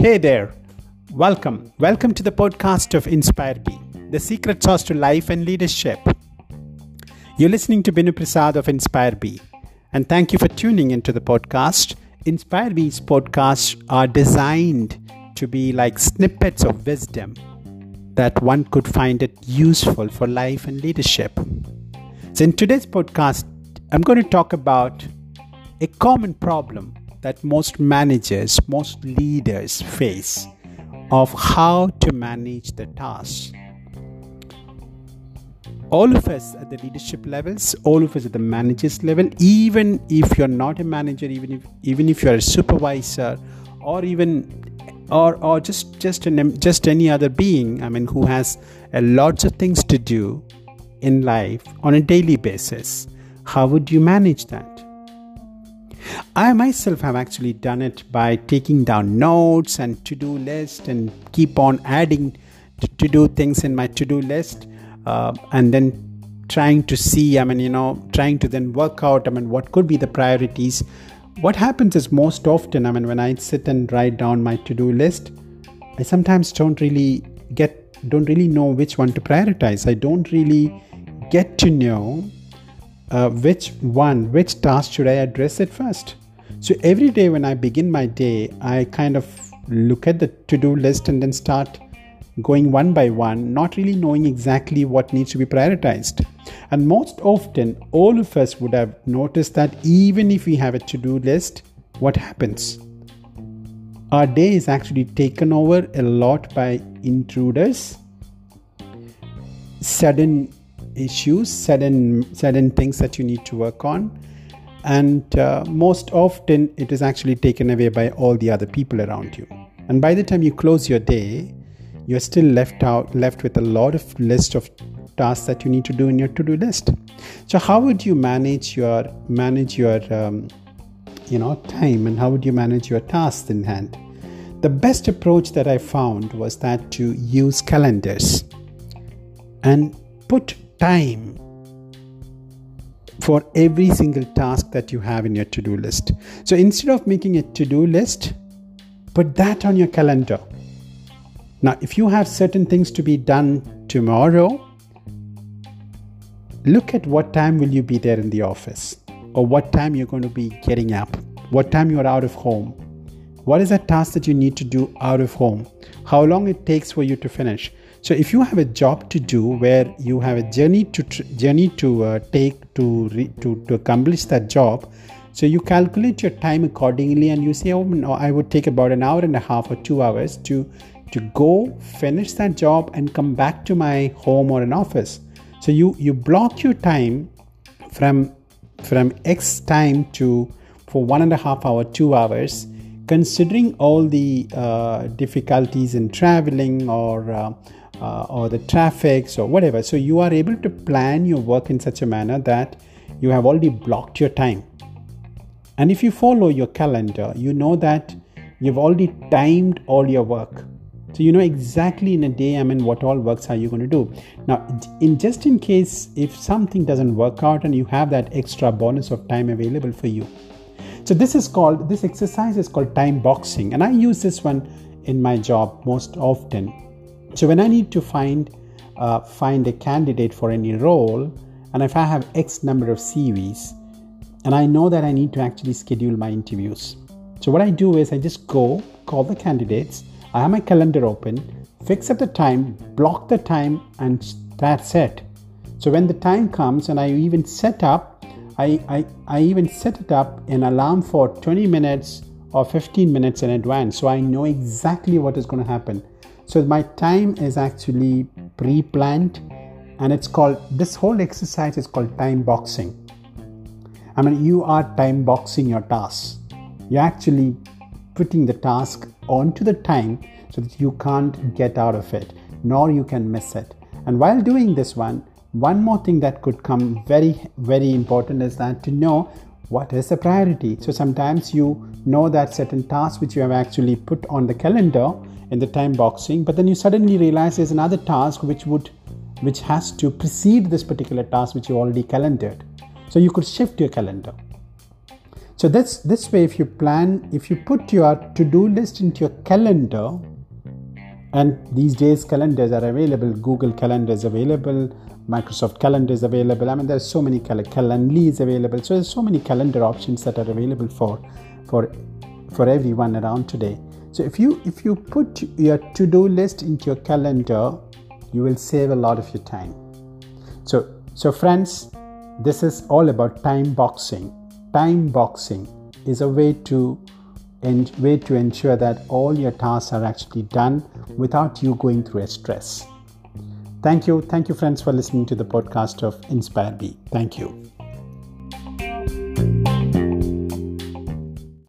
Hey there. Welcome. Welcome to the podcast of Inspire B, the secret sauce to life and leadership. You're listening to Binu Prasad of Inspire B, and thank you for tuning into the podcast. Inspire B's podcasts are designed to be like snippets of wisdom that one could find it useful for life and leadership. So, in today's podcast, I'm going to talk about a common problem that most managers, most leaders face of how to manage the tasks. All of us at the leadership levels, all of us at the managers level, even if you're not a manager, even if even if you're a supervisor, or even or or just just an, just any other being, I mean, who has a lots of things to do in life on a daily basis, how would you manage that? I myself have actually done it by taking down notes and to do list and keep on adding to do things in my to do list uh, and then trying to see, I mean, you know, trying to then work out, I mean, what could be the priorities. What happens is most often, I mean, when I sit and write down my to do list, I sometimes don't really get, don't really know which one to prioritize. I don't really get to know uh, which one, which task should I address it first. So every day when I begin my day, I kind of look at the to do list and then start going one by one, not really knowing exactly what needs to be prioritized. And most often, all of us would have noticed that even if we have a to do list, what happens? Our day is actually taken over a lot by intruders, sudden issues, certain sudden things that you need to work on, and uh, most often it is actually taken away by all the other people around you. And by the time you close your day, you're still left out left with a lot of list of tasks that you need to do in your to-do list. So how would you manage your manage your um, you know time and how would you manage your tasks in hand? The best approach that I found was that to use calendars and put time for every single task that you have in your to do list. So instead of making a to do list, put that on your calendar. Now, if you have certain things to be done tomorrow, look at what time will you be there in the office or what time you're going to be getting up, what time you're out of home. What is a task that you need to do out of home? How long it takes for you to finish? So if you have a job to do where you have a journey to tr- journey to uh, take to, re- to to accomplish that job, so you calculate your time accordingly, and you say, "Oh, no, I would take about an hour and a half or two hours to to go finish that job and come back to my home or an office." So you you block your time from from X time to for one and a half hour, two hours, considering all the uh, difficulties in traveling or uh, uh, or the traffic or whatever. So you are able to plan your work in such a manner that you have already blocked your time. And if you follow your calendar, you know that you've already timed all your work. So you know exactly in a day, I mean, what all works are you going to do. Now, in just in case if something doesn't work out and you have that extra bonus of time available for you. So this is called this exercise is called time boxing, and I use this one in my job most often so when I need to find uh, find a candidate for any role, and if I have X number of CVs, and I know that I need to actually schedule my interviews. So what I do is I just go call the candidates. I have my calendar open, fix up the time, block the time, and that's it. So when the time comes, and I even set up, I, I, I even set it up an alarm for 20 minutes or 15 minutes in advance, so I know exactly what is going to happen. So my time is actually pre-planned and it's called this whole exercise is called time boxing. I mean you are time boxing your tasks. You're actually putting the task onto the time so that you can't get out of it nor you can miss it. And while doing this one, one more thing that could come very very important is that to know what is the priority. So sometimes you know that certain task which you have actually put on the calendar in the time boxing but then you suddenly realize there's another task which would which has to precede this particular task which you already calendared so you could shift your calendar so this this way if you plan if you put your to-do list into your calendar and these days calendars are available google calendar is available microsoft calendar is available. I mean there's so many cal- calendly is available. So there's so many calendar options that are available for for for everyone around today. So if you if you put your to-do list into your calendar you will save a lot of your time. So so friends this is all about time boxing. Time boxing is a way to and way to ensure that all your tasks are actually done without you going through a stress. Thank you. Thank you, friends, for listening to the podcast of Inspire B. Thank you.